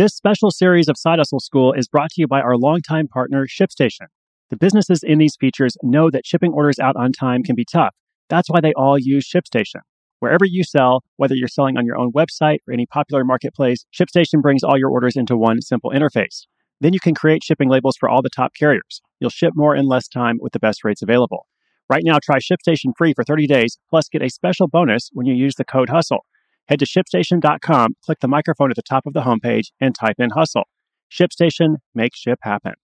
This special series of Side Hustle School is brought to you by our longtime partner, ShipStation. The businesses in these features know that shipping orders out on time can be tough. That's why they all use ShipStation. Wherever you sell, whether you're selling on your own website or any popular marketplace, ShipStation brings all your orders into one simple interface. Then you can create shipping labels for all the top carriers. You'll ship more in less time with the best rates available. Right now, try ShipStation free for 30 days, plus get a special bonus when you use the code HUSTLE. Head to shipstation.com, click the microphone at the top of the homepage, and type in HUSTLE. ShipStation, make ship happen.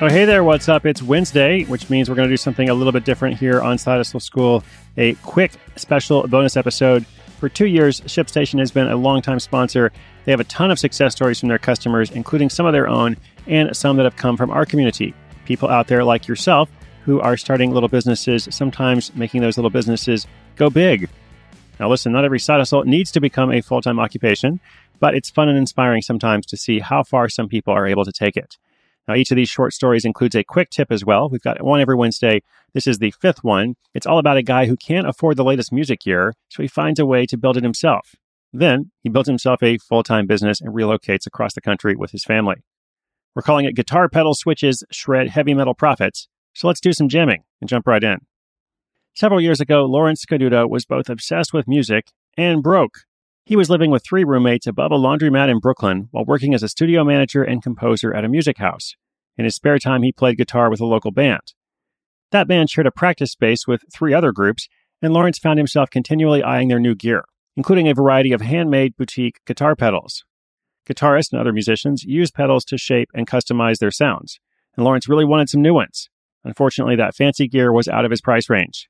Oh, hey there, what's up? It's Wednesday, which means we're going to do something a little bit different here on Side Hustle School. A quick special bonus episode. For two years, ShipStation has been a longtime sponsor. They have a ton of success stories from their customers, including some of their own and some that have come from our community. People out there like yourself who are starting little businesses, sometimes making those little businesses go big. Now, listen, not every side hustle needs to become a full time occupation, but it's fun and inspiring sometimes to see how far some people are able to take it. Now, each of these short stories includes a quick tip as well. We've got one every Wednesday. This is the fifth one. It's all about a guy who can't afford the latest music gear, so he finds a way to build it himself. Then he builds himself a full time business and relocates across the country with his family. We're calling it Guitar Pedal Switches Shred Heavy Metal Profits. So let's do some jamming and jump right in. Several years ago, Lawrence Caduto was both obsessed with music and broke. He was living with three roommates above a laundromat in Brooklyn while working as a studio manager and composer at a music house. In his spare time, he played guitar with a local band. That band shared a practice space with three other groups, and Lawrence found himself continually eyeing their new gear, including a variety of handmade boutique guitar pedals. Guitarists and other musicians use pedals to shape and customize their sounds, and Lawrence really wanted some new ones. Unfortunately, that fancy gear was out of his price range.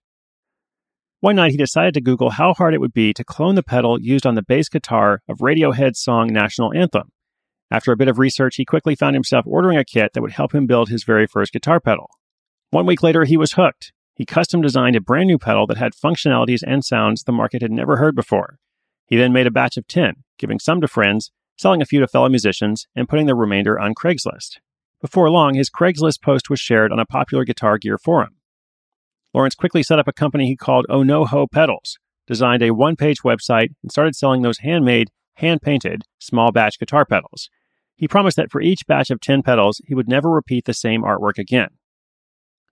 One night, he decided to Google how hard it would be to clone the pedal used on the bass guitar of Radiohead's song National Anthem. After a bit of research, he quickly found himself ordering a kit that would help him build his very first guitar pedal. One week later, he was hooked. He custom designed a brand new pedal that had functionalities and sounds the market had never heard before. He then made a batch of 10, giving some to friends, selling a few to fellow musicians, and putting the remainder on Craigslist. Before long, his Craigslist post was shared on a popular guitar gear forum. Lawrence quickly set up a company he called Oh No Ho Pedals, designed a one page website, and started selling those handmade, hand painted, small batch guitar pedals. He promised that for each batch of 10 pedals, he would never repeat the same artwork again.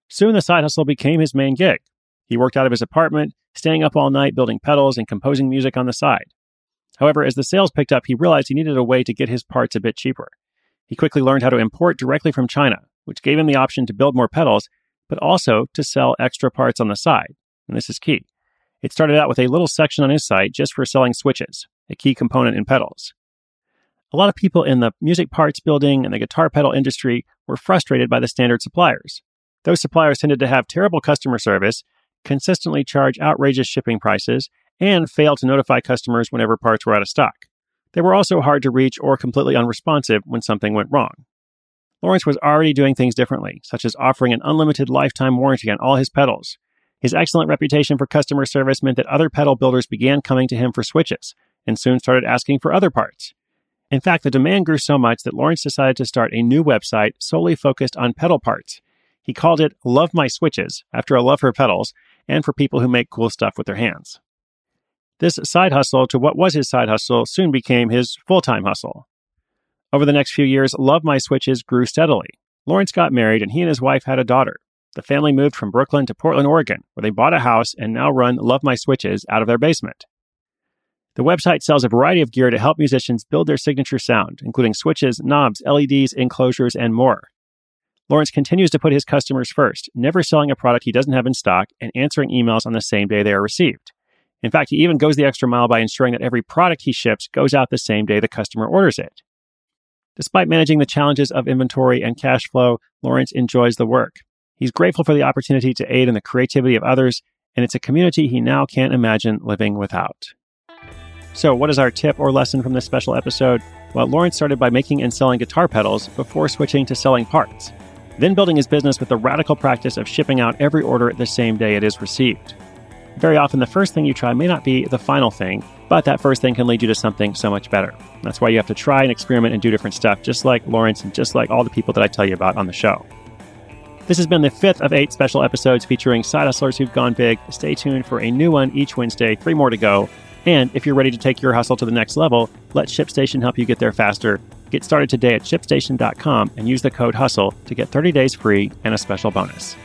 Soon the side hustle became his main gig. He worked out of his apartment, staying up all night building pedals and composing music on the side. However, as the sales picked up, he realized he needed a way to get his parts a bit cheaper. He quickly learned how to import directly from China, which gave him the option to build more pedals but also to sell extra parts on the side. And this is key. It started out with a little section on his site just for selling switches, a key component in pedals. A lot of people in the music parts building and the guitar pedal industry were frustrated by the standard suppliers. Those suppliers tended to have terrible customer service, consistently charge outrageous shipping prices, and failed to notify customers whenever parts were out of stock. They were also hard to reach or completely unresponsive when something went wrong. Lawrence was already doing things differently, such as offering an unlimited lifetime warranty on all his pedals. His excellent reputation for customer service meant that other pedal builders began coming to him for switches and soon started asking for other parts. In fact, the demand grew so much that Lawrence decided to start a new website solely focused on pedal parts. He called it Love My Switches, after a love for pedals and for people who make cool stuff with their hands. This side hustle to what was his side hustle soon became his full time hustle. Over the next few years, Love My Switches grew steadily. Lawrence got married and he and his wife had a daughter. The family moved from Brooklyn to Portland, Oregon, where they bought a house and now run Love My Switches out of their basement. The website sells a variety of gear to help musicians build their signature sound, including switches, knobs, LEDs, enclosures, and more. Lawrence continues to put his customers first, never selling a product he doesn't have in stock and answering emails on the same day they are received. In fact, he even goes the extra mile by ensuring that every product he ships goes out the same day the customer orders it. Despite managing the challenges of inventory and cash flow, Lawrence enjoys the work. He's grateful for the opportunity to aid in the creativity of others, and it's a community he now can't imagine living without. So, what is our tip or lesson from this special episode? Well, Lawrence started by making and selling guitar pedals before switching to selling parts, then building his business with the radical practice of shipping out every order the same day it is received. Very often, the first thing you try may not be the final thing, but that first thing can lead you to something so much better. That's why you have to try and experiment and do different stuff, just like Lawrence and just like all the people that I tell you about on the show. This has been the fifth of eight special episodes featuring side hustlers who've gone big. Stay tuned for a new one each Wednesday, three more to go. And if you're ready to take your hustle to the next level, let ShipStation help you get there faster. Get started today at shipstation.com and use the code HUSTLE to get 30 days free and a special bonus.